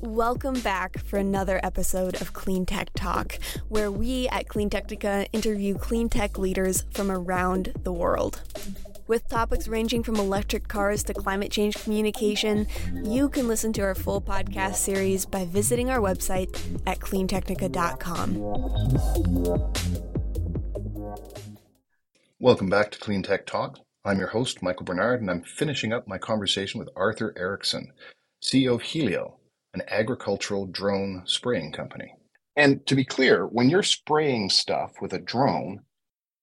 Welcome back for another episode of Clean Tech Talk, where we at Clean Technica interview clean tech leaders from around the world. With topics ranging from electric cars to climate change communication, you can listen to our full podcast series by visiting our website at cleantechnica.com. Welcome back to Clean Tech Talk. I'm your host, Michael Barnard, and I'm finishing up my conversation with Arthur Erickson, CEO of Hylio, an agricultural drone spraying company. And to be clear, when you're spraying stuff with a drone,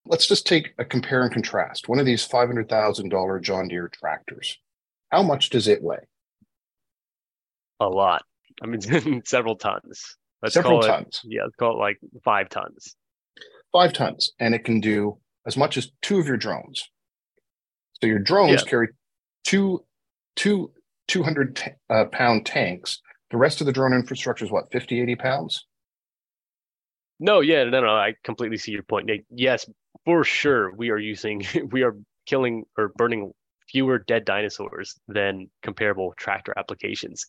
let's just take a compare and contrast. One of these $500,000 John Deere tractors, how much does it weigh? A lot. I mean, several tons. Let's several tons. It, yeah, let's call it like five tons. Five tons. And it can do as much as two of your drones. So your drones yeah. carry two, two 200 uh, pound tanks the rest of the drone infrastructure is what, 50, 80 pounds? No, yeah, no, no. I completely see your point. Yes, for sure. We are using, we are killing or burning fewer dead dinosaurs than comparable tractor applications.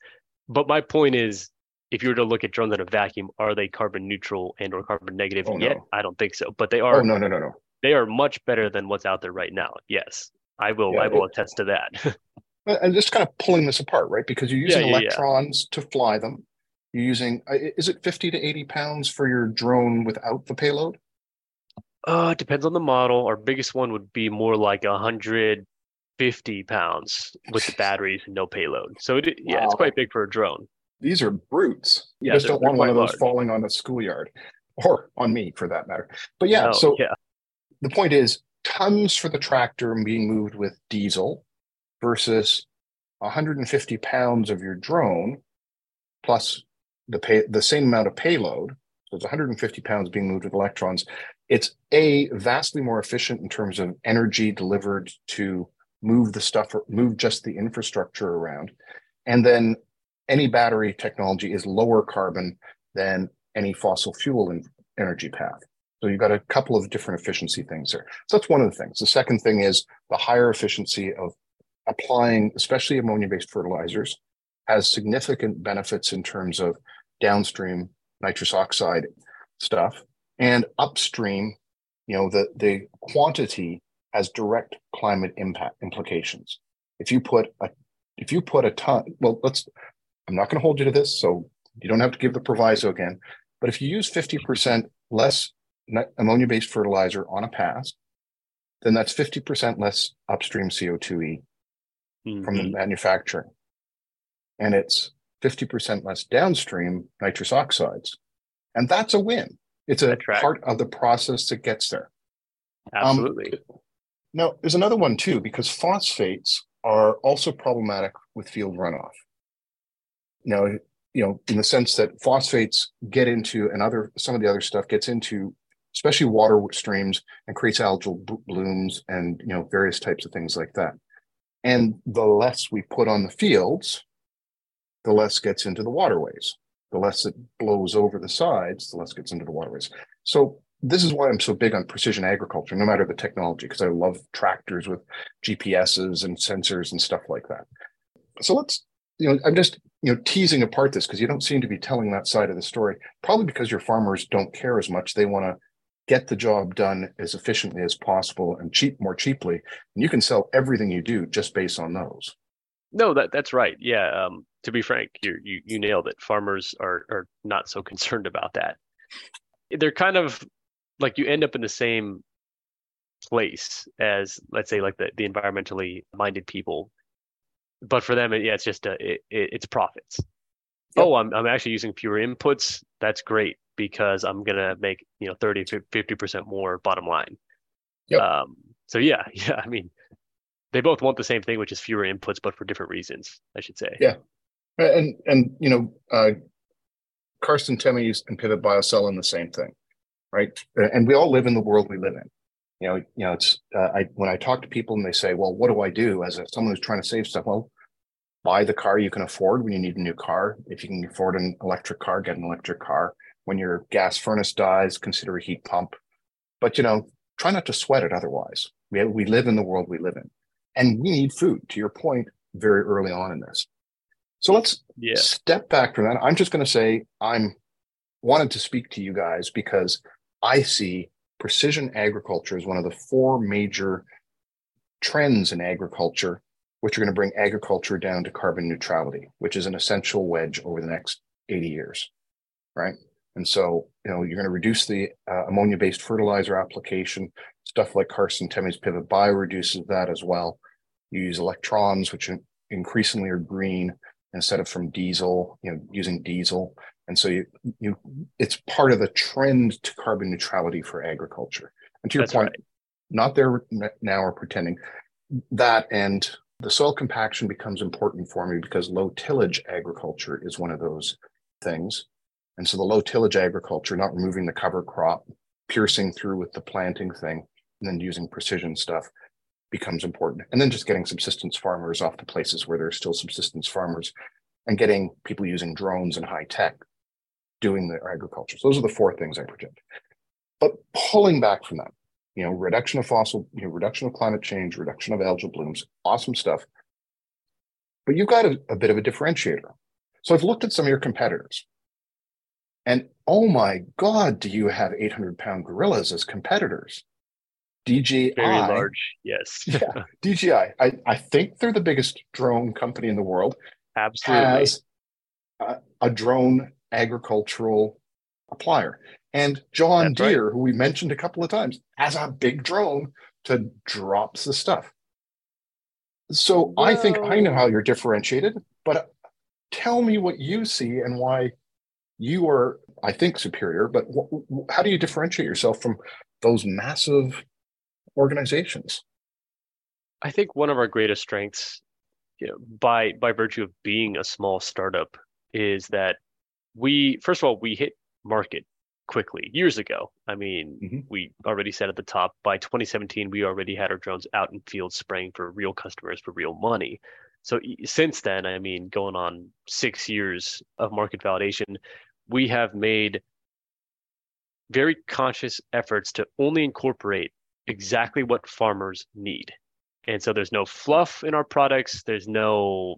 But my point is, if you were to look at drones in a vacuum, are they carbon neutral and or carbon negative oh, yet? No. I don't think so. But they are. Oh no, no, no, no. They are much better than what's out there right now. Yes, I will. Yeah, I will it, attest to that. and just kind of pulling this apart, right? Because you're using yeah, yeah, electrons yeah. to fly them. You're using uh, is it 50 to 80 pounds for your drone without the payload? Uh, it depends on the model. Our biggest one would be more like 150 pounds with the batteries and no payload. So it, yeah, wow. it's quite big for a drone. These are brutes. You yeah, just don't want one of those large. falling on a schoolyard or on me for that matter. But yeah, no, so the point is tons for the tractor being moved with diesel versus 150 pounds of your drone plus the pay the same amount of payload. So it's 150 pounds being moved with electrons. It's a vastly more efficient in terms of energy delivered to move the stuff move just the infrastructure around. And then any battery technology is lower carbon than any fossil fuel in energy path. So you've got a couple of different efficiency things there. So that's one of the things. The second thing is the higher efficiency of applying, especially ammonia based fertilizers, has significant benefits in terms of downstream nitrous oxide stuff and upstream, you know, the, the quantity has direct climate impact implications. If you put a if you put a ton, well, let's I'm not going to hold you to this, so you don't have to give the proviso again. But if you use 50% less ammonia based fertilizer on a pass, then that's 50% less upstream CO2e mm-hmm. from the mm-hmm. manufacturing. And it's 50% less downstream nitrous oxides. And that's a win. It's a part of the process that gets there. Um, Absolutely. Um, now, there's another one too, because phosphates are also problematic with field runoff. Now, you know, in the sense that phosphates get into and other some of the other stuff gets into especially water streams and creates algal blooms and you know various types of things like that. And the less we put on the fields, the less gets into the waterways. The less it blows over the sides, the less gets into the waterways. So this is why I'm so big on precision agriculture, no matter the technology, because I love tractors with GPSs and sensors and stuff like that. So let's, you know, I'm just, you know, teasing apart this because you don't seem to be telling that side of the story, probably because your farmers don't care as much. They want to get the job done as efficiently as possible and cheap more cheaply and you can sell everything you do just based on those. No that that's right. Yeah um, to be frank you you you nailed it. Farmers are are not so concerned about that. They're kind of like you end up in the same place as let's say like the, the environmentally minded people. But for them yeah it's just a it, it's profits. Yep. oh I'm, I'm actually using fewer inputs. That's great because I'm gonna make you know 30 50 percent more bottom line. Yep. Um, so yeah, yeah. I mean, they both want the same thing, which is fewer inputs, but for different reasons, I should say. Yeah, and and you know, uh, Karsten Temme's and Pivot Bio selling the same thing, right? And we all live in the world we live in. You know, you know, it's uh, I when I talk to people and they say, "Well, what do I do?" As a, someone who's trying to save stuff, well, buy the car you can afford when you need a new car. If you can afford an electric car, get an electric car when your gas furnace dies, consider a heat pump. But you know, try not to sweat it otherwise. We, we live in the world we live in. And we need food, to your point, very early on in this. So let's yeah. step back from that. I'm just going to say I'm wanted to speak to you guys because I see precision agriculture as one of the four major trends in agriculture, which are going to bring agriculture down to carbon neutrality, which is an essential wedge over the next 80 years, right? And so, you know, you're going to reduce the uh, ammonia-based fertilizer application. Stuff like Karsten Temme's Pivot Bio reduces that as well. You use electrons, which increasingly are green instead of from diesel, you know, using diesel. And so you, you, it's part of the trend to carbon neutrality for agriculture. And to your That's point, right. not there now or pretending that and the soil compaction becomes important for me because low tillage agriculture is one of those things. And so the low tillage agriculture, not removing the cover crop, piercing through with the planting thing, and then using precision stuff becomes important. And then just getting subsistence farmers off the places where there's still subsistence farmers and getting people using drones and high tech doing the agriculture. So those are the four things I project. But pulling back from that, you know, reduction of fossil, you know, reduction of climate change, reduction of algal blooms, awesome stuff. But you've got a, a bit of a differentiator. So I've looked at some of your competitors. And oh my God, do you have 800 pound gorillas as competitors? DJI. Very large, yes. yeah, DJI. I, I think they're the biggest drone company in the world. Absolutely. Has a, a drone agricultural applier. And John That's Deere, right. who we mentioned a couple of times, has a big drone to drops the stuff. So Whoa. I think I know how you're differentiated, but tell me what you see and why you are, I think, superior. But how do you differentiate yourself from those massive organizations? I think one of our greatest strengths, you know, by by virtue of being a small startup, is that we first of all we hit market quickly years ago. I mean, mm-hmm. we already said at the top by 2017 we already had our drones out in field spraying for real customers for real money. So since then, I mean, going on six years of market validation, we have made very conscious efforts to only incorporate exactly what farmers need. And so there's no fluff in our products. There's no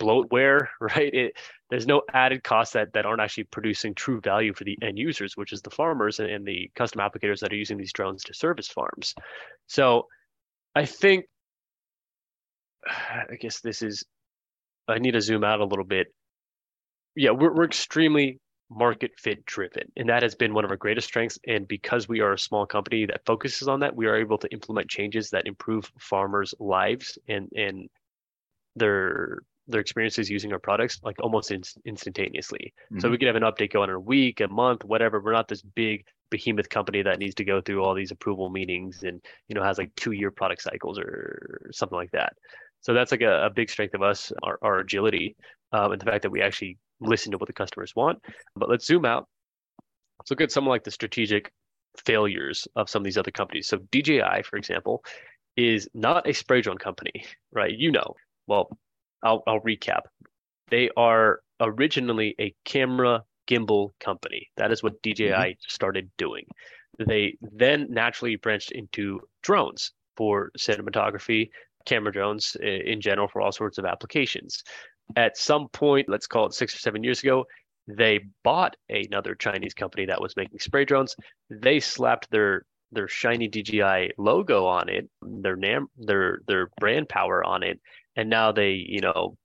bloatware, right? It, there's no added costs that, that aren't actually producing true value for the end users, which is the farmers and, and the custom applicators that are using these drones to service farms. So I think, I guess this is, I need to zoom out a little bit. Yeah, we're, we're extremely market fit driven. And that has been one of our greatest strengths. And because we are a small company that focuses on that, we are able to implement changes that improve farmers' lives and, and their their experiences using our products like almost in, instantaneously. Mm-hmm. So we could have an update going in a week, a month, whatever. We're not this big behemoth company that needs to go through all these approval meetings and you know has like two year product cycles or something like that. So that's like a, a big strength of us, our, our agility, um, and the fact that we actually listen to what the customers want. But let's zoom out. Let's look at some of like the strategic failures of some of these other companies. So DJI, for example, is not a spray drone company, right? You know, well, I'll, I'll recap. They are originally a camera gimbal company. That is what DJI mm-hmm. started doing. They then naturally branched into drones for cinematography, camera drones in general for all sorts of applications. At some point, let's call it six or seven years ago, they bought another Chinese company that was making spray drones. They slapped their their shiny DJI logo on it, their name, their their brand power on it, and now they, you know,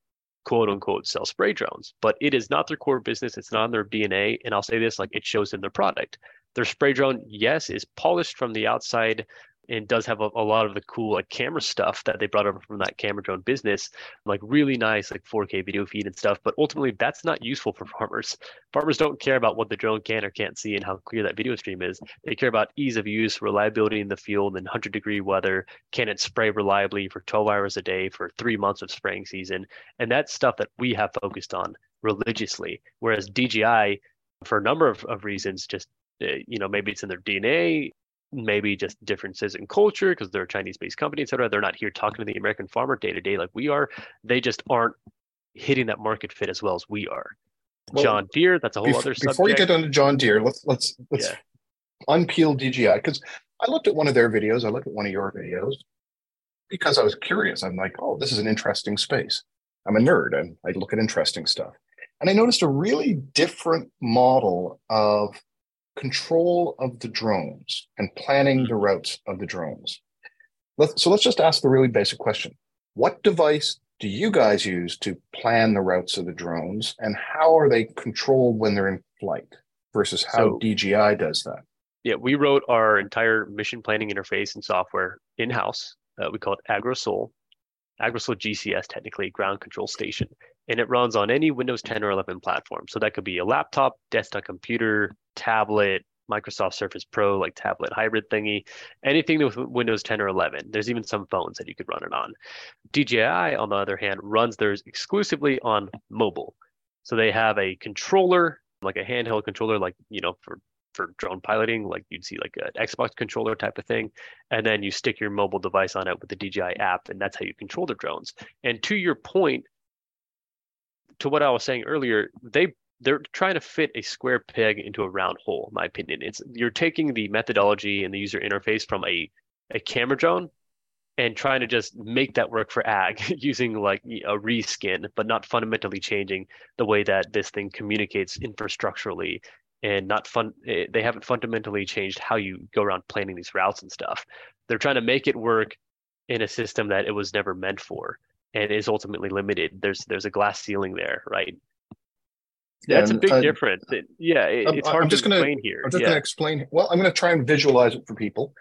quote unquote sell spray drones. But it is not their core business. It's not in their DNA. And I'll say this, like it shows in their product. Their spray drone, yes, is polished from the outside and does have a, a, lot of the cool like camera stuff that they brought over from that camera drone business, like really nice like 4K video feed and stuff. But ultimately, that's not useful for farmers. Farmers don't care about what the drone can or can't see and how clear that video stream is. They care about ease of use, reliability in the field, and 100 degree weather. Can it spray reliably for 12 hours a day for three months of spraying season? And that's stuff that we have focused on religiously. Whereas DJI, for a number of, of reasons, just uh, you know maybe it's in their DNA maybe just differences in culture because they're a Chinese based company, et cetera. They're not here talking to the American farmer day to day like we are. They just aren't hitting that market fit as well as we are. Well, John Deere, that's a whole other subject. Before you get onto John Deere, let's let's let's yeah. unpeel DJI because I looked at one of their videos. I looked at one of your videos because I was curious. I'm like, oh, this is an interesting space. I'm a nerd and I look at interesting stuff. And I noticed a really different model of control of the drones and planning the mm-hmm. routes of the drones. Let's, so let's just ask the really basic question. What device do you guys use to plan the routes of the drones and how are they controlled when they're in flight versus how so, DJI does that? Yeah, we wrote our entire mission planning interface and software in house. Uh, we call it AgroSol, AgroSol GCS, technically ground control station, and it runs on any Windows 10 or 11 platform. So that could be a laptop, desktop computer, tablet, Microsoft Surface Pro, like tablet hybrid thingy, anything with Windows 10 or 11. There's even some phones that you could run it on. DJI, on the other hand, runs theirs exclusively on mobile. So they have a controller, like a handheld controller, like, you know, for for drone piloting, like you'd see like an Xbox controller type of thing, and then you stick your mobile device on it with the DJI app, and that's how you control the drones. And to your point, to what I was saying earlier, they they're trying to fit a square peg into a round hole. In my opinion, it's you're taking the methodology and the user interface from a a camera drone and trying to just make that work for ag using like a reskin, but not fundamentally changing the way that this thing communicates infrastructurally and not fun eh, they haven't fundamentally changed how you go around planning these routes and stuff. They're trying to make it work in a system that it was never meant for and is ultimately limited. There's there's a glass ceiling there right? Yeah, that's a big uh, difference. It, yeah it, it's hard I'm just to gonna, explain here. I'm just yeah. going to explain well i'm going to try and visualize it for people.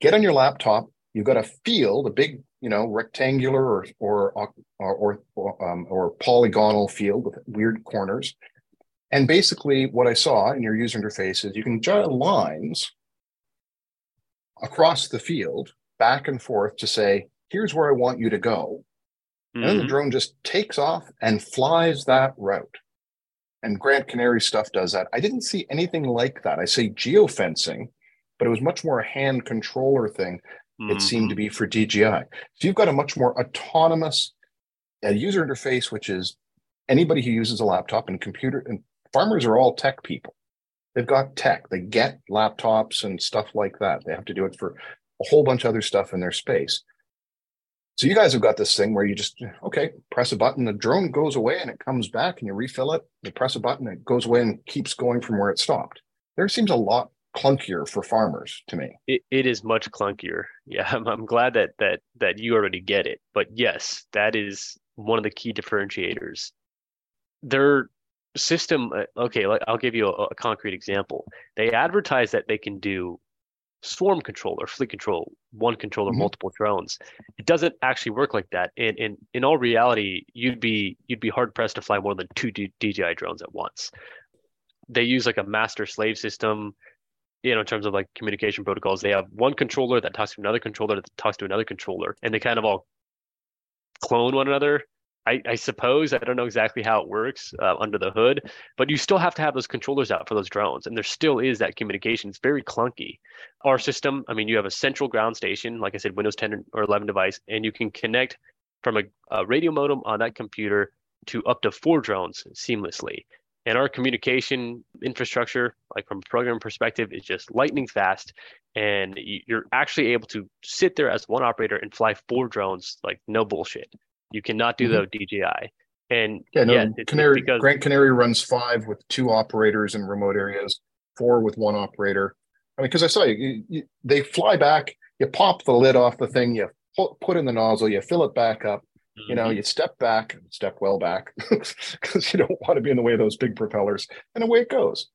Get on your laptop. You've got a field a big you know rectangular or or or or, um, or polygonal field with weird corners and basically, what I saw in your user interface is you can draw lines across the field back and forth to say, here's where I want you to go. Mm-hmm. And then the mm-hmm. drone just takes off and flies that route. And Grant Canary stuff does that. I didn't see anything like that. I say geofencing, but it was much more a hand controller thing. Mm-hmm. It seemed to be for DJI. So you've got a much more autonomous a user interface, which is anybody who uses a laptop and computer and farmers are all tech people. They've got tech. They get laptops and stuff like that. They have to do it for a whole bunch of other stuff in their space. So you guys have got this thing where you just okay, press a button, the drone goes away and it comes back, and you refill it. You press a button, it goes away and keeps going from where it stopped. There seems a lot clunkier for farmers to me. It, it is much clunkier. Yeah, I'm, I'm glad that that that you already get it. But yes, that is one of the key differentiators. They're system uh, okay like i'll give you a, a, concrete example. They advertise that they can do swarm control or fleet control one controller mm-hmm. multiple drones. It doesn't actually work like that. And in in all reality you'd be you'd be hard pressed to fly more than two D- dji drones at once. They use like a master slave system you know in terms of like communication protocols. They have one controller that talks to another controller that talks to another controller and they kind of all clone one another I, I, suppose I don't know exactly how it works uh, under the hood, but you still have to have those controllers out for those drones, and there still is that communication. It's very clunky. Our system, I mean, you have a central ground station, like I said, Windows 10 or 11 device, and you can connect from a, a radio modem on that computer to up to four drones seamlessly. And our communication infrastructure, like from a program perspective, is just lightning fast. And you're actually able to sit there as one operator and fly four drones, like no bullshit. You cannot do mm-hmm. the DJI. And yeah, no, Canary because, Grant Canary runs five with two operators in remote areas, four with one operator. I mean, because I saw you, you, you, they fly back. You pop the lid off the thing. You put, put in the nozzle. You fill it back up. Mm-hmm. You know, mm-hmm. you step back, step well back, because you don't want to be in the way of those big propellers, and away it goes.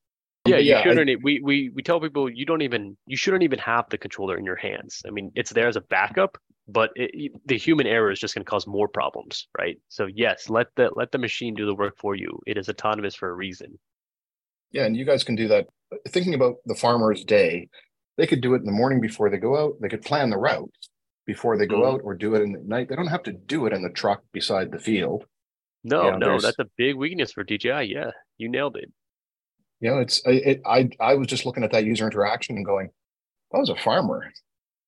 Yeah, you yeah, shouldn't. I, we we we tell people you don't even you shouldn't even have the controller in your hands. I mean, it's there as a backup, but it, the human error is just going to cause more problems, right? So yes, let the let the machine do the work for you. It is autonomous for a reason. Yeah, and you guys can do that. Thinking about the farmer's day, they could do it in the morning before they go out. They could plan the route before they go mm-hmm. out, or do it in the night. They don't have to do it in the truck beside the field. No, you know, no, that's a big weakness for DJI. Yeah, you nailed it. You know, it's it, I I was just looking at that user interaction and going, "I was a farmer,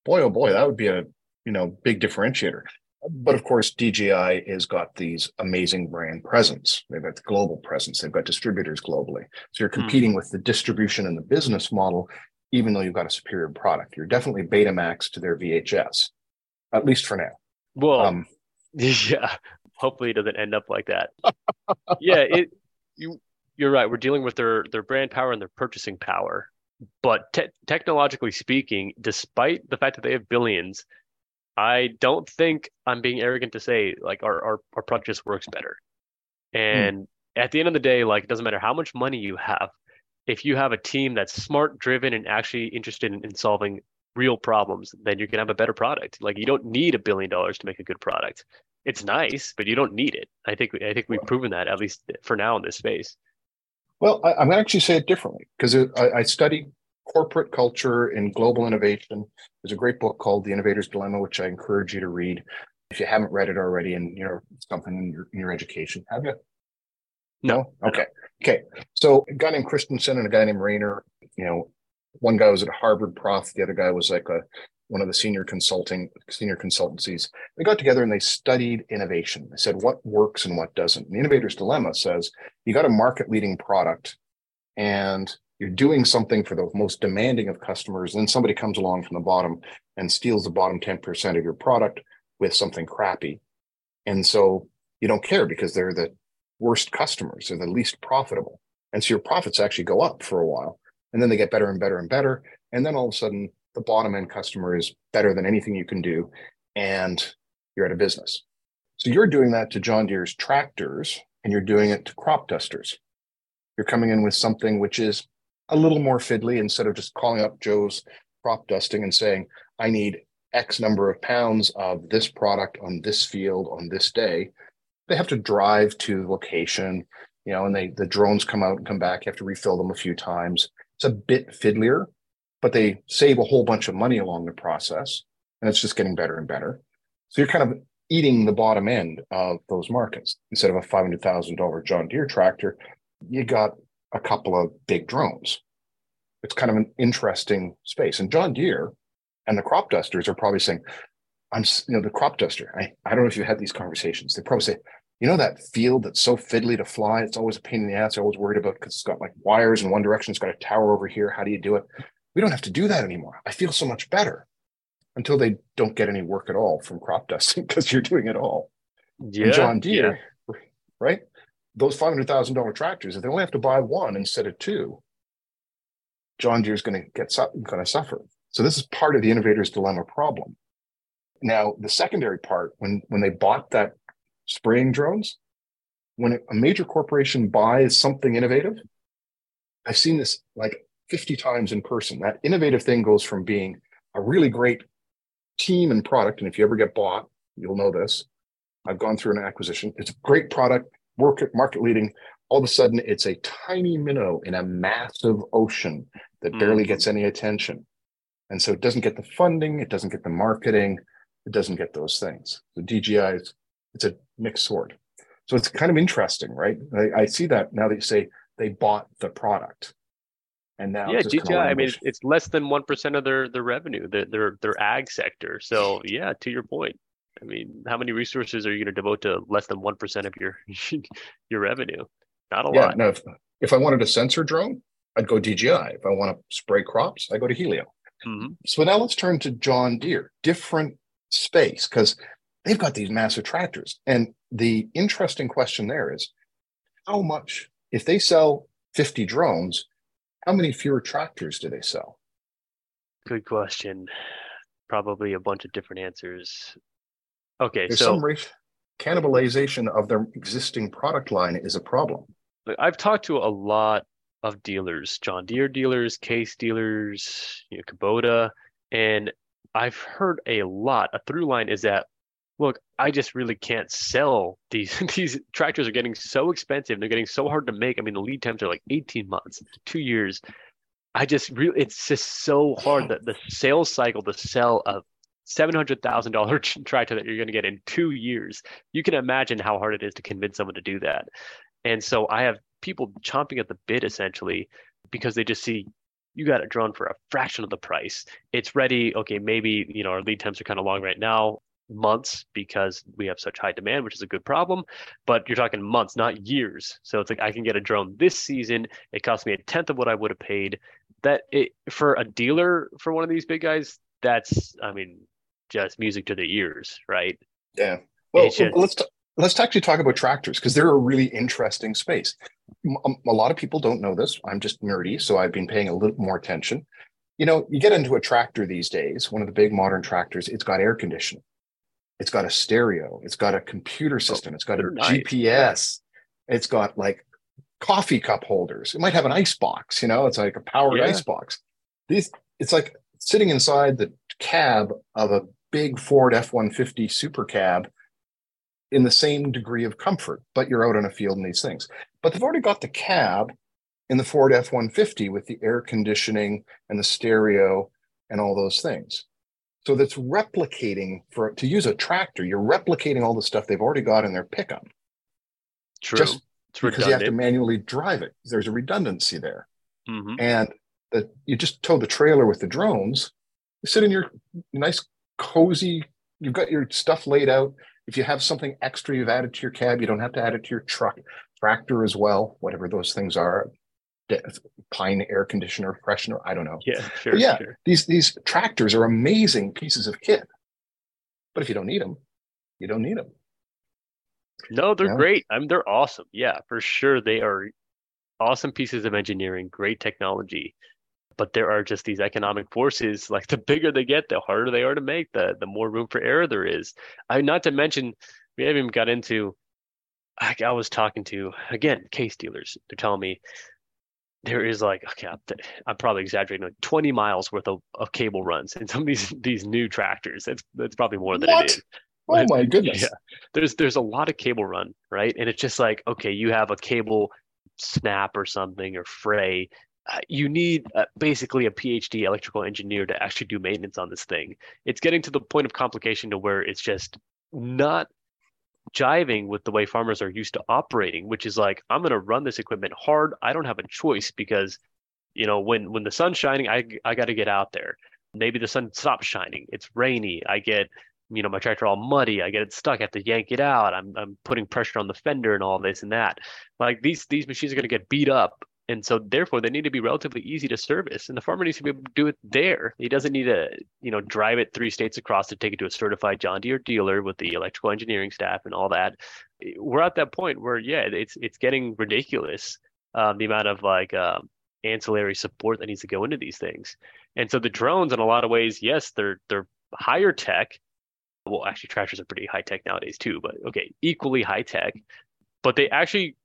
boy oh boy, that would be a you know, big differentiator. But of course, DJI has got these amazing brand presence. They've got the global presence. They've got distributors globally. So you're hmm. competing mm. with the distribution and the business model, even though you've got a superior product. You're definitely Betamax to their VHS, at least for now. Well, um, yeah, hopefully it doesn't end up like that. yeah, it you you're right. We're dealing with their their brand power and their purchasing power. But te- technologically speaking, despite the fact that they have billions, I don't think I'm being arrogant to say like our our, our product just works better. Hmm. And mm. at the end of the day, like it doesn't matter how much money you have, if you have a team that's smart, driven, and actually interested in, in solving real problems, then you're gonna have a better product. Like you don't need a billion dollars to make a good product. It's nice, but you don't need it. I think I think we've proven that at least for now in this space. Well, I, am going to actually say it differently because I, I study corporate culture and global innovation. There's a great book called The Innovator's Dilemma, which I encourage you to read if you haven't read it already and you know something in your in your education. Have you? No. Okay. Okay. So a guy named Christensen and a guy named Raynor. You know, one guy was at Harvard prof. The other guy was like a one of the senior consulting senior consultancies. They got together and they studied innovation. They said what works and what doesn't. And the innovator's dilemma says you got a market leading product and you're doing something for the most demanding of customers. And then somebody comes along from the bottom and steals the bottom 10% of your product with something crappy. And so you don't care because they're the worst customers, they're the least profitable. And so your profits actually go up for a while. And then they get better and better and better. And then all of a sudden, the bottom end customer is better than anything you can do. And you're out of business. So you're doing that to John Deere's tractors and you're doing it to crop dusters. You're coming in with something which is a little more fiddly instead of just calling up Joe's crop dusting and saying, I need X number of pounds of this product on this field on this day. They have to drive to the location, you know, and they the drones come out and come back. You have to refill them a few times. It's a bit fiddlier, but they save a whole bunch of money along the process, and it's just getting better and better. So you're kind of eating the bottom end of those markets. Instead of a five hundred thousand dollar John Deere tractor, you got a couple of big drones. It's kind of an interesting space. And John Deere and the crop dusters are probably saying, I'm, you know, the crop duster. I, I don't know if you had these conversations. They probably say, you know, that field that's so fiddly to fly. It's always a pain in the ass. I always worried about because it's got like wires in one direction. It's got a tower over here. How do you do it? We don't have to do that anymore. I feel so much better until they don't get any work at all from crop dusting because you're doing it all. Yeah, and John Deere, yeah. right? Those five hundred thousand dollar tractors, if they only have to buy one instead of two, John Deere's going to get going to suffer. So this is part of the innovator's dilemma problem. Now, the secondary part, when when they bought that spraying drones, when a major corporation buys something innovative, I've seen this like 50 times in person. That innovative thing goes from being a really great team and product. And if you ever get bought, you'll know this. I've gone through an acquisition. It's a great product, market market leading. All of a sudden, it's a tiny minnow in a massive ocean that mm. barely gets any attention. And so it doesn't get the funding, it doesn't get the marketing, it doesn't get those things. So DJI is it's a mixed sword. So it's kind of interesting, right? I, I see that now that you say they bought the product. And now yeah, DJI. I mean, it's less than one percent of their their revenue, their their their ag sector. So yeah, to your point, I mean, how many resources are you going to devote to less than one percent of your your revenue? Not a yeah, lot. No, if, if I wanted a sensor drone, I'd go DJI. If I want to spray crops, I go to Hylio. Mm-hmm. So now let's turn to John Deere, different space, because they've got these massive tractors. And the interesting question there is how much, if they sell 50 drones, how many fewer tractors do they sell? Good question. Probably a bunch of different answers. Okay, There's so some re- cannibalization of their existing product line is a problem. I've talked to a lot of dealers, John Deere dealers, Case dealers, you know, Kubota, and I've heard a lot. A through line is that, look, I just really can't sell these. These tractors are getting so expensive. They're getting so hard to make. I mean, the lead times are like 18 months, two years. I just really, it's just so hard that the sales cycle to sell a $700,000 tractor that you're going to get in two years. You can imagine how hard it is to convince someone to do that. And so I have people chomping at the bit essentially because they just see you got a drone for a fraction of the price. It's ready. Okay, maybe you know our lead times are kind of long right now, months because we have such high demand, which is a good problem. But you're talking months, not years. So it's like I can get a drone this season. It costs me a tenth of what I would have paid. That it for a dealer for one of these big guys. That's I mean, just music to the ears, right? Yeah. Well, just, let's t- let's actually talk about tractors because they're a really interesting space. Um, a lot of people don't know this. I'm just nerdy, so I've been paying a little more attention. You know, you get into a tractor these days, one of the big modern tractors, it's got air conditioning, it's got a stereo, it's got a computer oh, system, it's got a nice. GPS, it's got like coffee cup holders. It might have an ice box, you know, it's like a powered yeah. ice box. These, it's like sitting inside the cab of a big Ford F 150 super cab in the same degree of comfort, but you're out on a field and these things. But they've already got the cab in the Ford F 150 with the air conditioning and the stereo and all those things. So that's replicating for to use a tractor, you're replicating all the stuff they've already got in their pickup. True. Just because you have to manually drive it. There's a redundancy there. Mm-hmm. And that you just tow the trailer with the drones, you sit in your nice, cozy, you've got your stuff laid out. If you have something extra you've added to your cab, you don't have to add it to your truck, tractor as well, whatever those things are pine air conditioner, freshener. I don't know. Yeah, sure. But yeah, sure. these these tractors are amazing pieces of kit. But if you don't need them, you don't need them. No, they're yeah. great. I mean, they're awesome. Yeah, for sure. They are awesome pieces of engineering, great technology. But there are just these economic forces. Like the bigger they get, the harder they are to make. The the more room for error there is. I not to mention, we haven't even got into. I, I was talking to again case dealers. They're telling me there is like okay I'm, I'm, probably exaggerating like 20 miles worth of, of cable runs in some of these these new tractors that's that's probably more than what? it is oh my goodness yeah there's there's a lot of cable run right and it's just like okay you have a cable snap or something or fray you need uh, basically a phd electrical engineer to actually do maintenance on this thing it's getting to the point of complication to where it's just not jiving with the way farmers are used to operating, which is like, I'm going to run this equipment hard. I don't have a choice because, you know, when when the sun's shining, I I got to get out there. Maybe the sun stops shining. It's rainy. I get, you know, my tractor all muddy. I get it stuck. I have to yank it out. I'm I'm putting pressure on the fender and all this and that. Like these these machines are going to get beat up and so therefore they need to be relatively easy to service and the farmer needs to be able to do it there. He doesn't need to you know drive it three states across to take it to a certified john deere dealer with the electrical engineering staff and all that. We're at that point where yeah it's it's getting ridiculous um, the amount of like um, ancillary support that needs to go into these things. And so the drones in a lot of ways yes they're they're higher tech. Well actually tractors are pretty high tech nowadays too but okay equally high tech. But they actually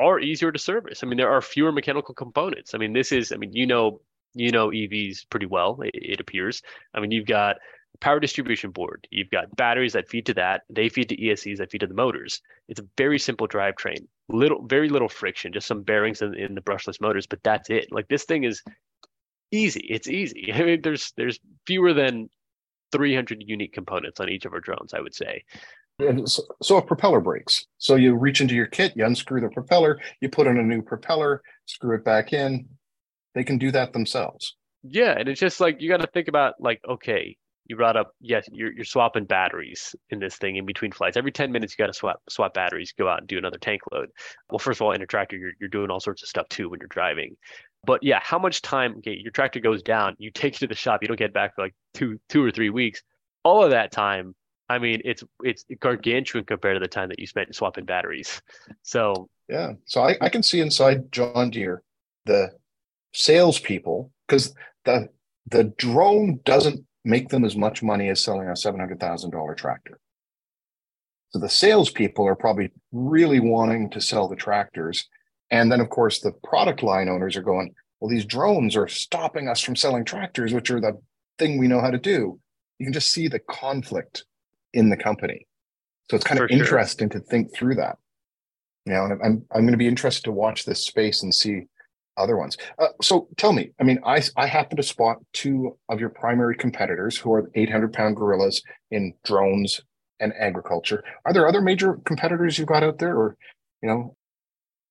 are easier to service. I mean, there are fewer mechanical components. I mean, this is, I mean, you know, you know EVs pretty well. It, it appears. I mean, you've got power distribution board. You've got batteries that feed to that. They feed to ESCs that feed to the motors. It's a very simple drivetrain. Little, very little friction. Just some bearings in, in the brushless motors, but that's it. Like this thing is easy. It's easy. I mean, there's there's fewer than 300 unique components on each of our drones. I would say. So, so a propeller breaks. So you reach into your kit, you unscrew the propeller, you put in a new propeller, screw it back in. They can do that themselves. Yeah, and it's just like you got to think about like, okay, you brought up yes, you're you're swapping batteries in this thing in between flights. Every ten minutes, you got to swap swap batteries, go out and do another tank load. Well, first of all, in a tractor, you're you're doing all sorts of stuff too when you're driving. But yeah, how much time? Okay, your tractor goes down, you take it to the shop, you don't get back for like two two or three weeks. All of that time I mean, it's it's gargantuan compared to the time that you spent swapping batteries. So yeah, so I, I can see inside John Deere the salespeople because the the drone doesn't make them as much money as selling a seven hundred thousand dollar tractor. So the salespeople are probably really wanting to sell the tractors, and then of course the product line owners are going, well, these drones are stopping us from selling tractors, which are the thing we know how to do. You can just see the conflict in the company. So it's kind For of sure. interesting to think through that. You know, and I'm I'm going to be interested to watch this space and see other ones. Uh, so tell me, I mean, I I happen to spot two of your primary competitors who are 800 pound gorillas in drones and agriculture. Are there other major competitors you've got out there, or you know?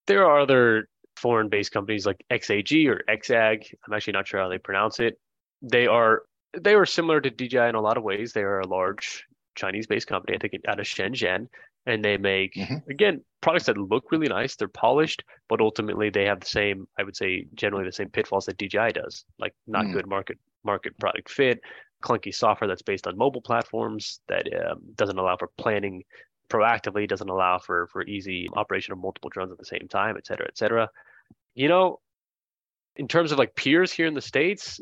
There are other foreign-based companies like XAG or XAG. I'm actually not sure how they pronounce it. They are they are similar to DJI in a lot of ways. They are a large Chinese-based company, I think out of Shenzhen, and they make mm-hmm. again products that look really nice. They're polished, but ultimately they have the same, I would say, generally the same pitfalls that DJI does, like not mm. good market market product fit, clunky software that's based on mobile platforms that um, doesn't allow for planning proactively doesn't allow for for easy operation of multiple drones at the same time, et cetera, et cetera. You know, in terms of like peers here in the states,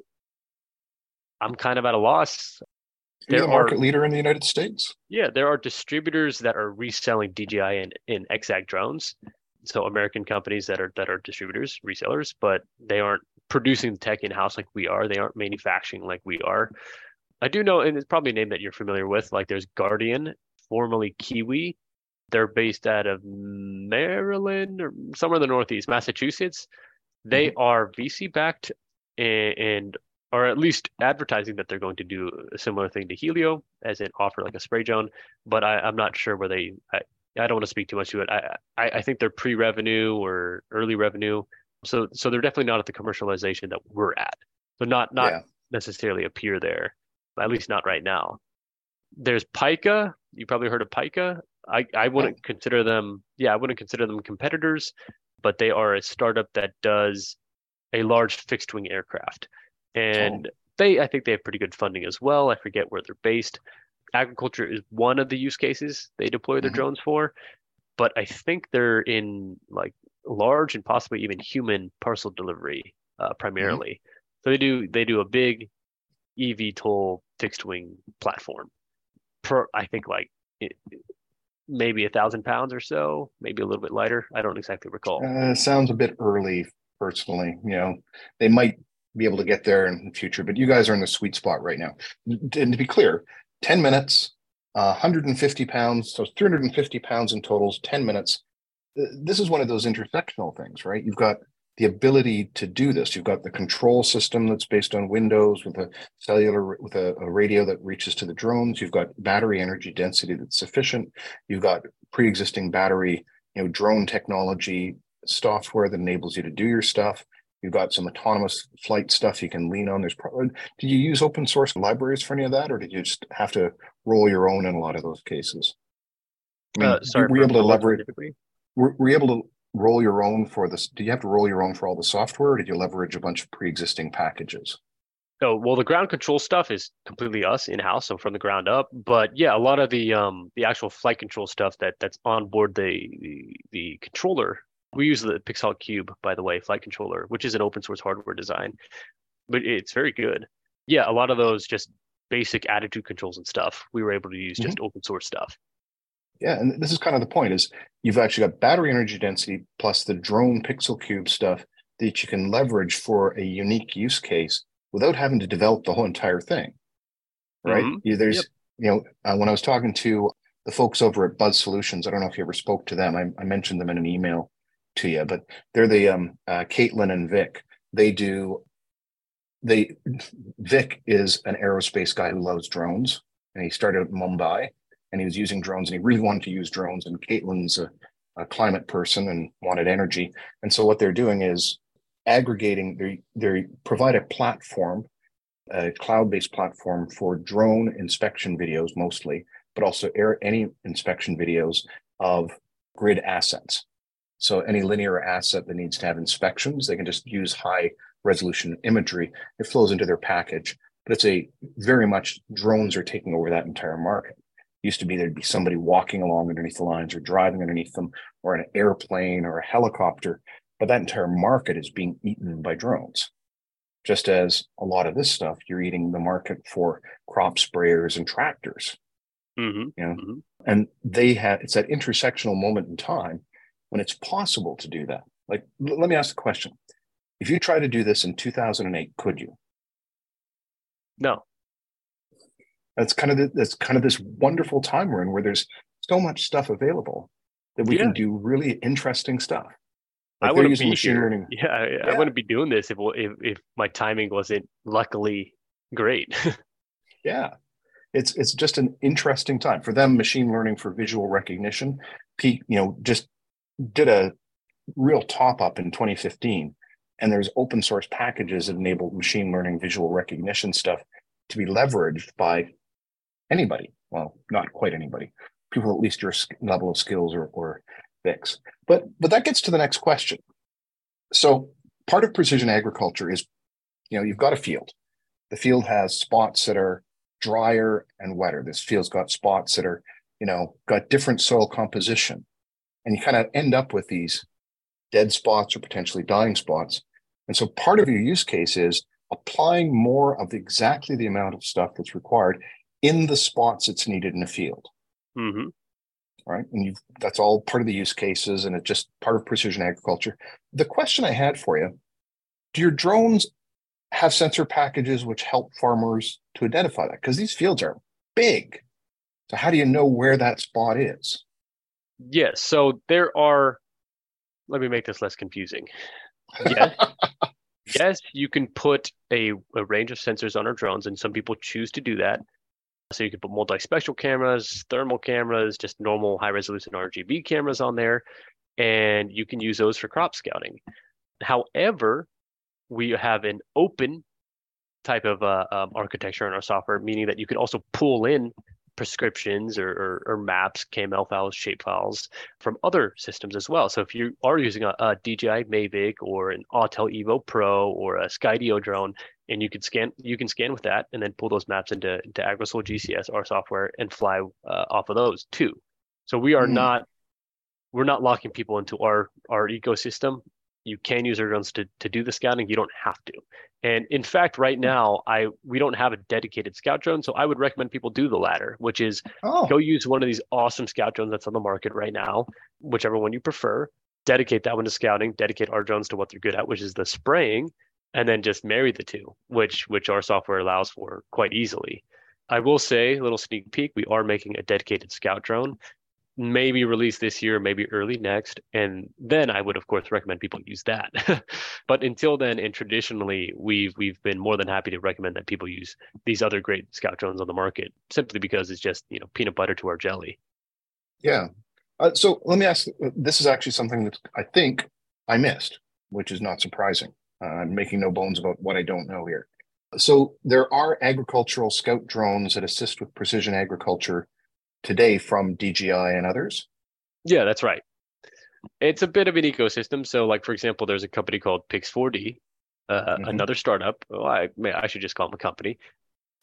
I'm kind of at a loss. You're the market are, leader in the United States. Yeah, there are distributors that are reselling DJI and, in XAG drones. So American companies that are that are distributors, resellers, but they aren't producing the tech in house like we are. They aren't manufacturing like we are. I do know, and it's probably a name that you're familiar with. Like there's Guardian, formerly Kiwi. They're based out of Maryland or somewhere in the Northeast, Massachusetts. They mm-hmm. are VC backed and, and or at least advertising that they're going to do a similar thing to Hylio, as in offer like a spray drone. But I, am not sure where they. I, I don't want to speak too much to it. I, I, I think they're pre-revenue or early revenue, so so they're definitely not at the commercialization that we're at. So not not yeah. necessarily a peer there, at least not right now. There's Pyka. You probably heard of Pyka. I, I wouldn't consider them. Yeah, I wouldn't consider them competitors, but they are a startup that does a large fixed wing aircraft and oh. they I think they have pretty good funding as well. I forget where they're based. Agriculture is one of the use cases they deploy their mm-hmm. drones for, but I think they're in like large and possibly even human parcel delivery uh, primarily. Mm-hmm. So they do they do a big eVTOL fixed wing platform. Per I think like it, maybe a thousand pounds or so, maybe a little bit lighter. I don't exactly recall. Uh, sounds a bit early, personally. You know, they might be able to get there in the future. But you guys are in the sweet spot right now. And to be clear, 10 minutes, uh, 150 pounds, so 350 pounds in totals, 10 minutes. This is one of those intersectional things, right? You've got the ability to do this. You've got the control system that's based on Windows with a cellular, with a, a radio that reaches to the drones. You've got battery energy density that's sufficient. You've got pre-existing battery, you know, drone technology software that enables you to do your stuff. You've got some autonomous flight stuff you can lean on. There's probably, did you use open source libraries for any of that, or did you just have to roll your own in a lot of those cases? I mean, uh, sorry, were you able to leverage? Were, were you able to roll your own for this? Do you have to roll your own for all the software, or did you leverage a bunch of pre-existing packages? Oh well, the ground control stuff is completely us in house, so from the ground up. But yeah, a lot of the um the actual flight control stuff that that's on board the the, the controller we use the Pixel Cube, by the way, flight controller, which is an open source hardware design, but it's very good. Yeah, a lot of those just basic attitude controls and stuff, we were able to use mm-hmm. just open source stuff. Yeah, and this is kind of the point is you've actually got battery energy density plus the drone Pixel Cube stuff that you can leverage for a unique use case without having to develop the whole entire thing. Right? Mm-hmm. There's, yep. you know, uh, when I was talking to the folks over at Buzz Solutions, I don't know if you ever spoke to them. I, I mentioned them in an email to you, but they're the um, uh, Caitlin and Vic. They do. They Vic is an aerospace guy who loves drones, and he started at Mumbai, and he was using drones, and he really wanted to use drones. And Caitlin's a, a climate person and wanted energy, and so what they're doing is aggregating. They they provide a platform, a cloud-based platform for drone inspection videos mostly, but also air, any inspection videos of grid assets. So any linear asset that needs to have inspections, they can just use high resolution imagery. It flows into their package, but it's a very much drones are taking over that entire market. used to be there'd be somebody walking along underneath the lines or driving underneath them or an airplane or a helicopter, but that entire market is being eaten by drones. Just as a lot of this stuff, you're eating the market for crop sprayers and tractors. Mm-hmm. You know? Mm-hmm. And they have it's that intersectional moment in time when it's possible to do that. Like, l- let me ask the question. If you try to do this in 2008, could you? No. That's kind of the, that's kind of this wonderful time we're in where there's so much stuff available that we yeah. can do really interesting stuff. Like I wouldn't be machine here. learning. Yeah, yeah. I wouldn't be doing this if, if if my timing wasn't luckily great. yeah, it's it's just an interesting time for them. Machine learning for visual recognition, peak. You know, just did a real top up in 2015 and there's open source packages that enable machine learning visual recognition stuff to be leveraged by anybody. Well not quite anybody. People at least your level of skills or, or fix. But but that gets to the next question. So part of precision agriculture is you know you've got a field. The field has spots that are drier and wetter. This field's got spots that are you know, got different soil composition. And you kind of end up with these dead spots or potentially dying spots. And so part of your use case is applying more of exactly the amount of stuff that's required in the spots it's needed in a field. Mm-hmm. Right. And you that's all part of the use cases and it's just part of precision agriculture. The question I had for you do your drones have sensor packages which help farmers to identify that? Because these fields are big. So how do you know where that spot is? Yes. So there are let me make this less confusing. Yes. yes, you can put a, a range of sensors on our drones, and some people choose to do that. So you can put multispectral cameras, thermal cameras, just normal high resolution RGB cameras on there, and you can use those for crop scouting. However, we have an open type of uh, um, architecture in our software, meaning that you can also pull in prescriptions or, or, or, maps, KML files, shape files from other systems as well. So if you are using a, a DJI Mavic or an Autel Evo Pro or a Skydio drone, and you can scan, you can scan with that and then pull those maps into, into Agrosol GCS, our software, and fly uh, off of those too. So we are mm. not we're not locking people into our our ecosystem you can use our drones to, to do the scouting you don't have to. And in fact right hmm. now i we don't have a dedicated scout drone so i would recommend people do the latter which is oh. go use one of these awesome scout drones that's on the market right now whichever one you prefer. Dedicate that one to scouting dedicate our drones to what they're good at which is the spraying and then just marry the two which which our software allows for quite easily. I will say, a little sneak peek, we are making a dedicated scout drone maybe release this year, maybe early next. And then I would, of course, recommend people use that. but until then, and traditionally, we've we've been more than happy to recommend that people use these other great scout drones on the market, simply because it's just you know peanut butter to our jelly. Yeah. Uh, so let me ask. This is actually something that I think I missed, which is not surprising. Uh, I'm making no bones about what I don't know here. So there are agricultural scout drones that assist with precision agriculture today from DJI and others? Yeah, that's right. It's a bit of an ecosystem. So, like for example, there's a company called Pix4D, uh, mm-hmm. another startup. Well, I I should just call them a company.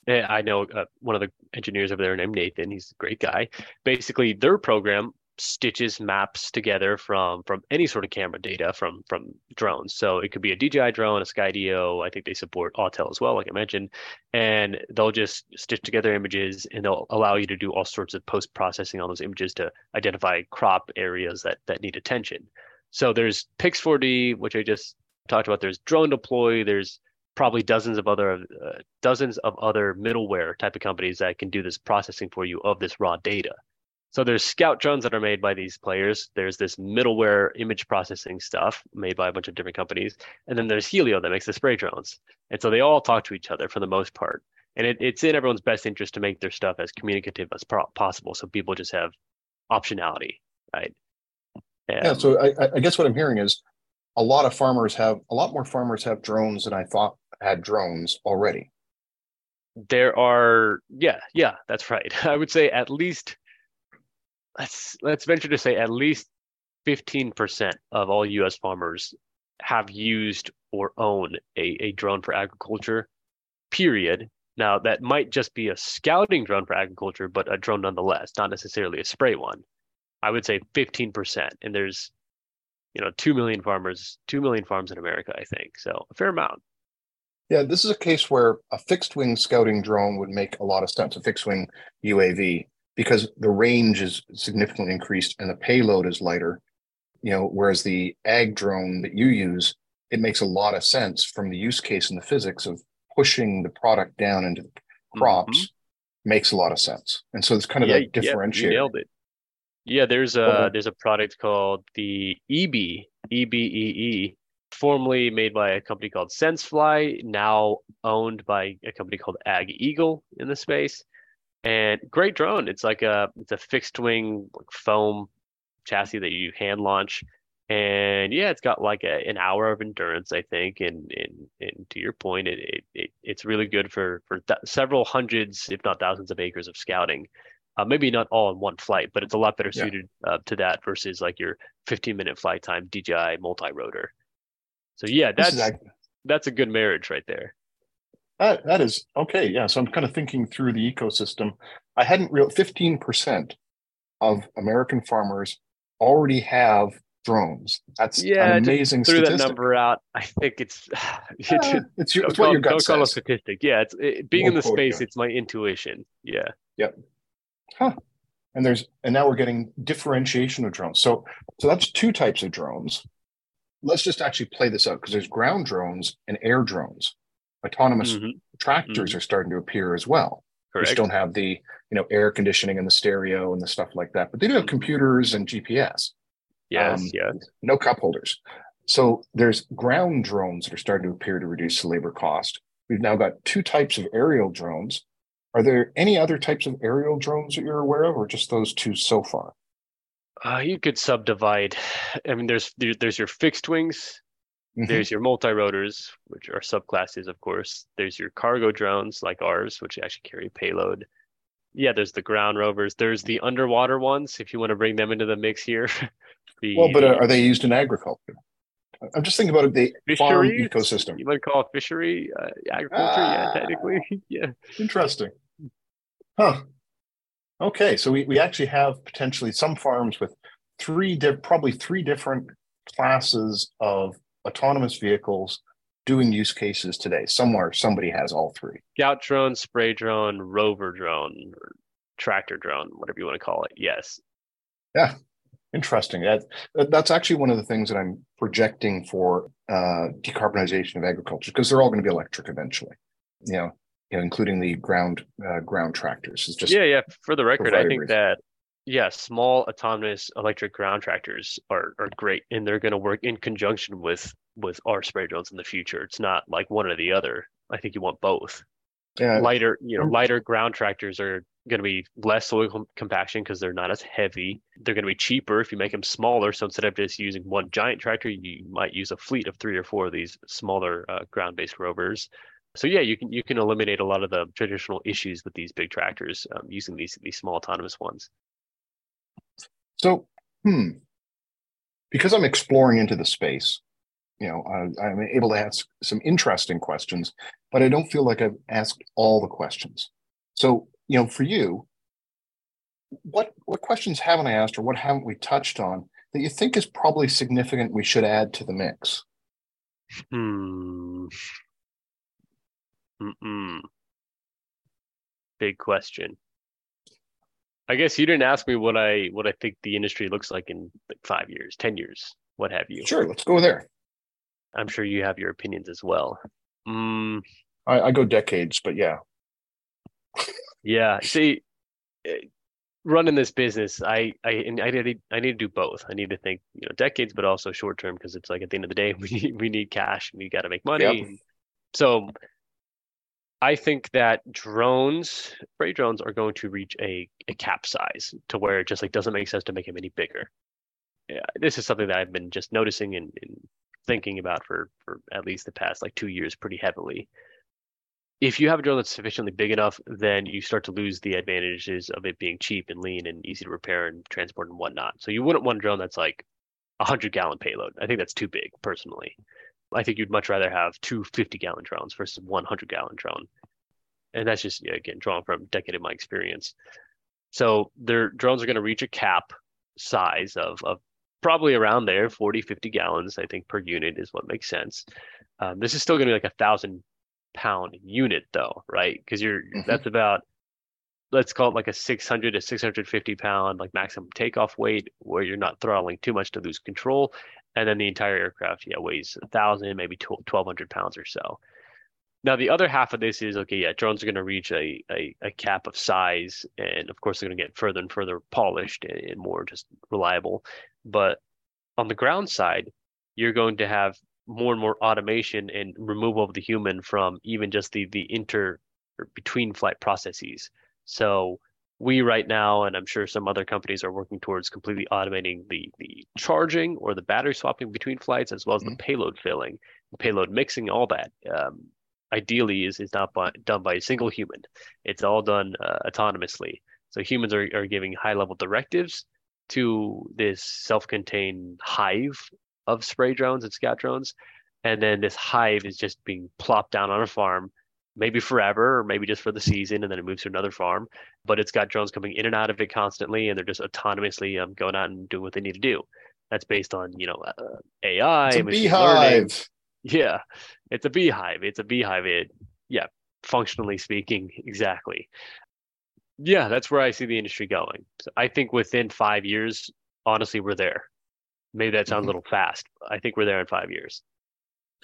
I know uh, one of the engineers over there named Nathan. He's a great guy. Basically, their program stitches maps together from from any sort of camera data from from drones. So it could be a DJI drone, a Skydio. I think they support Autel as well, like I mentioned, and they'll just stitch together images and they'll allow you to do all sorts of post processing on those images to identify crop areas that that need attention. So there's Pix4D, which I just talked about. There's Drone Deploy. There's probably dozens of other uh, dozens of other middleware type of companies that can do this processing for you of this raw data. So there's scout drones that are made by these players. There's this middleware image processing stuff made by a bunch of different companies. And then there's Hylio that makes the spray drones. And so they all talk to each other for the most part. And it, it's in everyone's best interest to make their stuff as communicative as pro- possible. So people just have optionality, right? And, yeah. So I, I guess what I'm hearing is a lot of farmers have a lot more farmers have drones than I thought had drones already. There are, yeah, yeah, that's right. I would say at least let's let's venture to say at least 15% of all US farmers have used or own a, a drone for agriculture, period. Now, that might just be a scouting drone for agriculture, but a drone nonetheless, not necessarily a spray one. I would say 15%. And there's, you know, 2 million farmers, 2 million farms in America, I think. So a fair amount. Yeah, this is a case where a fixed wing scouting drone would make a lot of sense, a fixed wing UAV because the range is significantly increased and the payload is lighter. You know, whereas the ag drone that you use, it makes a lot of sense from the use case and the physics of pushing the product down into the crops mm-hmm. makes a lot of sense. And so it's kind of yeah, that differentiator. Yeah, nailed it. Yeah, there's a there's a product called the EB EBEE, formerly made by a company called SenseFly, now owned by a company called Ag Eagle in the space and great drone. It's like a it's a fixed wing like foam chassis that you hand launch, and yeah, it's got like a, an hour of endurance, I think. And and, and to your point, it, it, it it's really good for for th- several hundreds, if not thousands, of acres of scouting. Uh, maybe not all in one flight, but it's a lot better yeah. suited uh, to that versus like your 15 minute flight time DJI multi rotor. So yeah, that's that's a good marriage right there. That, that is okay. Yeah. So I'm kind of thinking through the ecosystem. I hadn't real 15%. of American farmers already have drones. That's yeah, an amazing. Threw statistic. that number out. I think it's uh, it's, your, it's what your gut don't says. call a statistic. Yeah, it's it, being in the space. It's my intuition. Yeah. Yep. Huh. And there's and now we're getting differentiation of drones. So so that's two types of drones. Let's just actually play this out because there's ground drones and air drones. Autonomous mm-hmm. tractors mm-hmm. are starting to appear as well. Correct. Which don't have the you know air conditioning and the stereo and the stuff like that, but they do have computers and GPS. Yes, um, yes. No cup holders. So there's ground drones that are starting to appear to reduce the labor cost. We've now got two types of aerial drones. Are there any other types of aerial drones that you're aware of, or just those two so far? Uh, you could subdivide. I mean, there's there's your fixed wings, mm-hmm. there's your multi rotors, which are subclasses, of course. There's your cargo drones like ours, which actually carry payload. Yeah, there's the ground rovers. There's the underwater ones, if you want to bring them into the mix here. the, well, but are they used in agriculture? I'm just thinking about the fishery, farm ecosystem. You might call it fishery uh, agriculture, ah, yeah, technically, yeah. Interesting. Huh. Okay, so we, we actually have potentially some farms with three, di- probably three different classes of autonomous vehicles doing use cases today. Somewhere somebody has all three. Scout drone, spray drone, rover drone, tractor drone, whatever you want to call it. Yes. Yeah. Interesting. That, that's actually one of the things that I'm projecting for uh, decarbonization of agriculture because they're all going to be electric eventually. You know, you know, including the ground uh, ground tractors. Is just yeah, yeah. For the record, I think that yeah, small autonomous electric ground tractors are are great, and they're going to work in conjunction with with our spray drones in the future. It's not like one or the other. I think you want both. Yeah. Lighter, you know, lighter ground tractors are going to be less soil com- compaction because they're not as heavy. They're going to be cheaper if you make them smaller. So instead of just using one giant tractor, you might use a fleet of three or four of these smaller uh, ground-based rovers. So yeah, you can you can eliminate a lot of the traditional issues with these big tractors um, using these these small autonomous ones. So, hmm, because I'm exploring into the space, you know, I, I'm able to ask some interesting questions, but I don't feel like I've asked all the questions. So, you know, for you, what what questions haven't I asked, or what haven't we touched on that you think is probably significant? We should add to the mix. Hmm. Mm-mm. Big question. I guess you didn't ask me what I what I think the industry looks like in like five years, ten years, what have you. Sure, let's go there. I'm sure you have your opinions as well. Mm. I, I go decades, but yeah. yeah. See, eh, running this business, I I I need I need to do both. I need to think you know decades, but also short term because it's like at the end of the day we need, we need cash. And we got to make money. Yep. So I think that drones, spray drones, are going to reach a, a cap size to where it just like doesn't make sense to make them any bigger. Yeah, this is something that I've been just noticing and, and thinking about for for at least the past like two years pretty heavily. If you have a drone that's sufficiently big enough, then you start to lose the advantages of it being cheap and lean and easy to repair and transport and whatnot. So you wouldn't want a drone that's like a hundred gallon payload. I think that's too big personally. I think you'd much rather have two 50 gallon drones versus one 100 gallon drone. And that's just, again, drawn from a decade of my experience. So their drones are going to reach a cap size of, of probably around there, 40, 50 gallons, I think, per unit is what makes sense. Um, this is still going to be like a thousand pound unit though, right? Because you're, mm-hmm. that's about, let's call it like a 600 to 650 pound like maximum takeoff weight where you're not throttling too much to lose control and then the entire aircraft yeah weighs a thousand maybe 1200 pounds or so. Now the other half of this is okay yeah drones are going to reach a, a, a, cap of size and of course they're going to get further and further polished and more just reliable. But on the ground side you're going to have more and more automation and removal of the human from even just the the inter between flight processes. So we right now, and I'm sure some other companies are working towards completely automating the the charging or the battery swapping between flights, as well as mm-hmm. the payload filling, the payload mixing, all that. Um, ideally, is is not by, done by a single human. It's all done uh, autonomously. So humans are are giving high level directives to this self-contained hive of spray drones and scout drones, and then this hive is just being plopped down on a farm maybe forever or maybe just for the season and then it moves to another farm. But it's got drones coming in and out of it constantly and they're just autonomously um, going out and doing what they need to do. That's based on you know uh, ai it's a beehive learning. yeah it's a beehive. It's a beehive. It yeah functionally speaking exactly. Yeah that's where i see the industry going. So i think within five years honestly we're there. Maybe that sounds mm-hmm. a little fast i think we're there in five years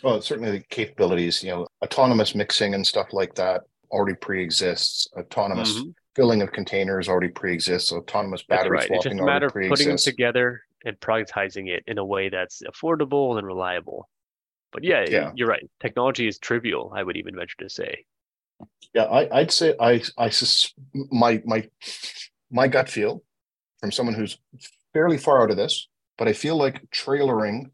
well, certainly the capabilities, you know, autonomous mixing and stuff like that already pre-exists. Autonomous mm-hmm. filling of containers already pre-exists. Autonomous battery right. swapping it's just a matter of putting them together and productizing it in a way that's affordable and reliable. But yeah, yeah, you're right. Technology is trivial. I would even venture to say. Yeah, I, would say I I sus- my my my gut feel from someone who's fairly far out of this, but I feel like trailering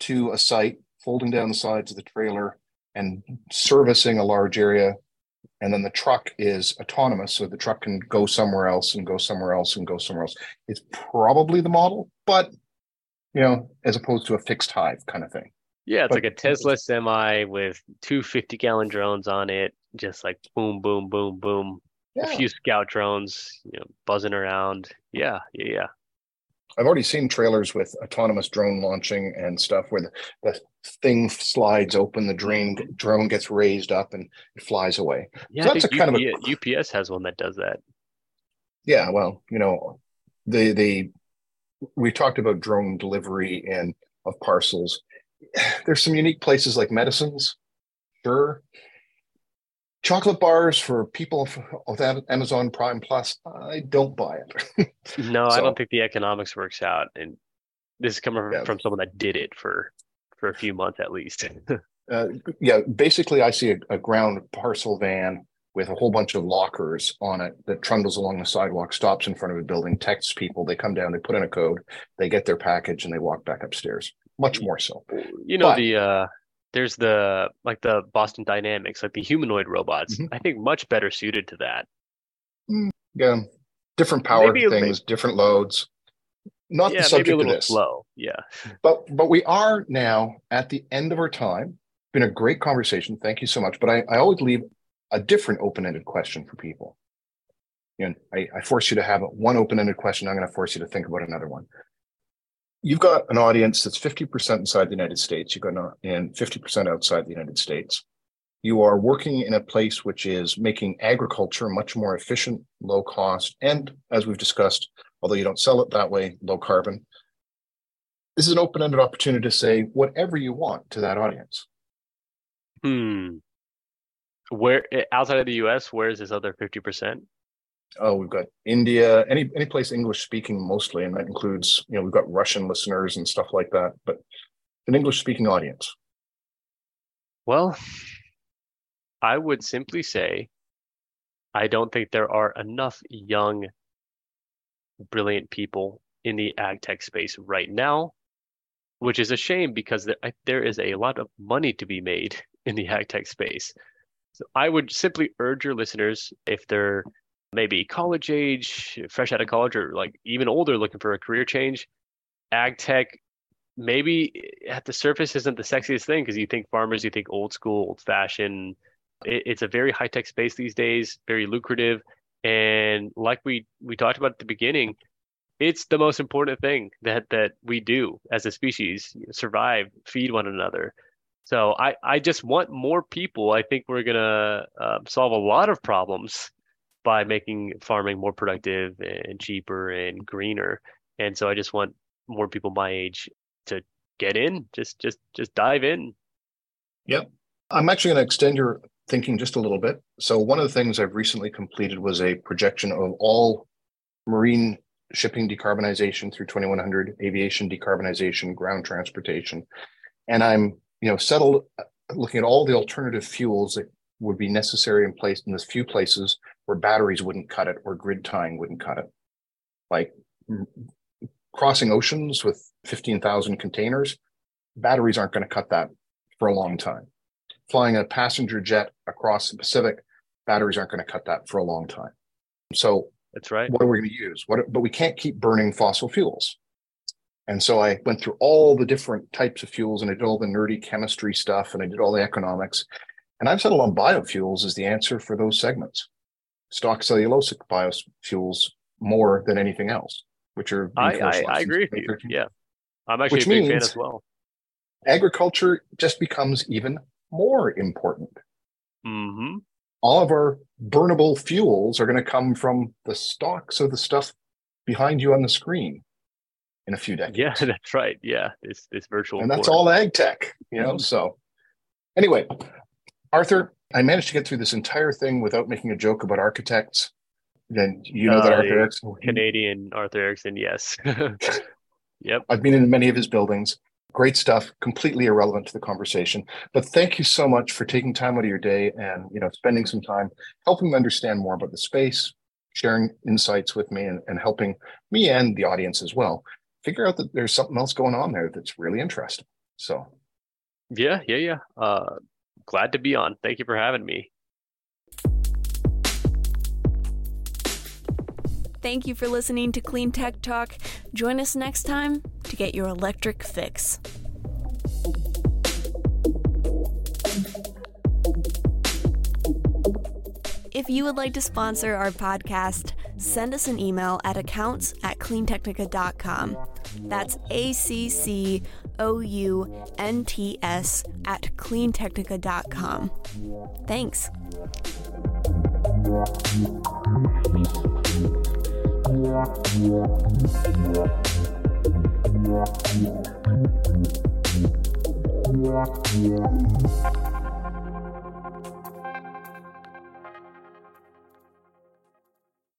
to a site folding down the sides of the trailer and servicing a large area. And then the truck is autonomous so the truck can go somewhere else and go somewhere else and go somewhere else. It's probably the model but you know as opposed to a fixed hive kind of thing. Yeah it's but, like a tesla semi with two 50 gallon drones on it just like boom boom boom boom. Yeah. a few scout drones you know buzzing around. Yeah yeah yeah I've already seen trailers with autonomous drone launching and stuff where the, the thing slides open, the drone drone gets raised up and it flies away. Yeah, so that's a UP, kind of a UPS has one that does that. Yeah, well, you know, the the we talked about drone delivery and of parcels. There's some unique places like medicines, sure, chocolate bars for people without Amazon Prime Plus, I don't buy it. no, so, I don't think the economics works out. And this is coming yeah. from someone that did it for for a few months at least. uh, yeah, basically, I see a, a, ground parcel van with a whole bunch of lockers on it that trundles along the sidewalk, stops in front of a building, texts people. They come down, they put in a code, they get their package, and they walk back upstairs. Much more so. You know but, the uh, there's the like the Boston Dynamics, like the humanoid robots. Mm-hmm. I think much better suited to that. Mm, yeah, different power maybe, things, maybe, different loads. Not yeah, the subject maybe a of this. Slow, yeah. But but we are now at the end of our time. Been a great conversation. Thank you so much. But I, I always leave a different open-ended question for people. You know, I, I force you to have one open-ended question. I'm going to force you to think about another one you've got an audience that's 50% inside the United States, you've got an, and 50% outside the United States. You are working in a place which is making agriculture much more efficient, low cost, and as we've discussed, although you don't sell it that way, low carbon. This is an open ended opportunity to say whatever you want to that audience. Hmm. Where outside of the US, where is this other 50%? Oh, we've got India, any any place English speaking mostly, and that includes you know we've got Russian listeners and stuff like that, but an English speaking audience. Well, I would simply say I don't think there are enough young, brilliant people in the ag tech space right now, which is a shame because there, there is a lot of money to be made in the ag tech space. So I would simply urge your listeners, if they're maybe college age, fresh out of college, or like even older looking for a career change, ag tech maybe at the surface isn't the sexiest thing because you think farmers, you think old school, old fashioned. It, it's a very high tech space these days, very lucrative, and like we we talked about at the beginning, it's the most important thing that that we do as a species: survive, feed one another. So I I just want more people. I think we're gonna uh, solve a lot of problems by making farming more productive and cheaper and greener. And so I just want more people my age to get in, just just just dive in. Yep. I'm actually going to extend your thinking just a little bit. So one of the things I've recently completed was a projection of all marine shipping decarbonization through 2100, aviation decarbonization, ground transportation. And I'm, you know, settled looking at all the alternative fuels that would be necessary in place in this few places where batteries wouldn't cut it or grid tying wouldn't cut it. Like crossing oceans with 15,000 containers, batteries aren't going to cut that for a long time. Flying a passenger jet across the Pacific, batteries aren't going to cut that for a long time. So that's right. What are we going to use? What, but we can't keep burning fossil fuels. And so I went through all the different types of fuels and I did all the nerdy chemistry stuff and I did all the economics And I've settled on biofuels as the answer for those segments. Stalk cellulosic biofuels more than anything else, which are. I, I, I, agree with you. Yeah. I'm actually which a big fan as well. Agriculture just becomes even more important. Mm-hmm. All of our burnable fuels are going to come from the stalks of the stuff behind you on the screen in a few decades. Yeah, that's right. Yeah, this this virtual, and that's all ag tech. You know, mm-hmm. so anyway, Arthur, I managed to get through this entire thing without making a joke about architects. Then you know uh, that Arthur Erickson, Canadian Arthur Erickson, yes. yep. I've been in many of his buildings. Great stuff, completely irrelevant to the conversation. But thank you so much for taking time out of your day and you know spending some time helping me understand more about the space, sharing insights with me, and, and helping me and the audience as well figure out that there's something else going on there that's really interesting. So, yeah, yeah, yeah. Uh, glad to be on. Thank you for having me. Thank you for listening to Clean Tech Talk. Join us next time to get your electric fix. If you would like to sponsor our podcast, send us an email at accounts at cleantechnica.com. That's A C C O U N T S at cleantechnica.com. Thanks. Yeah.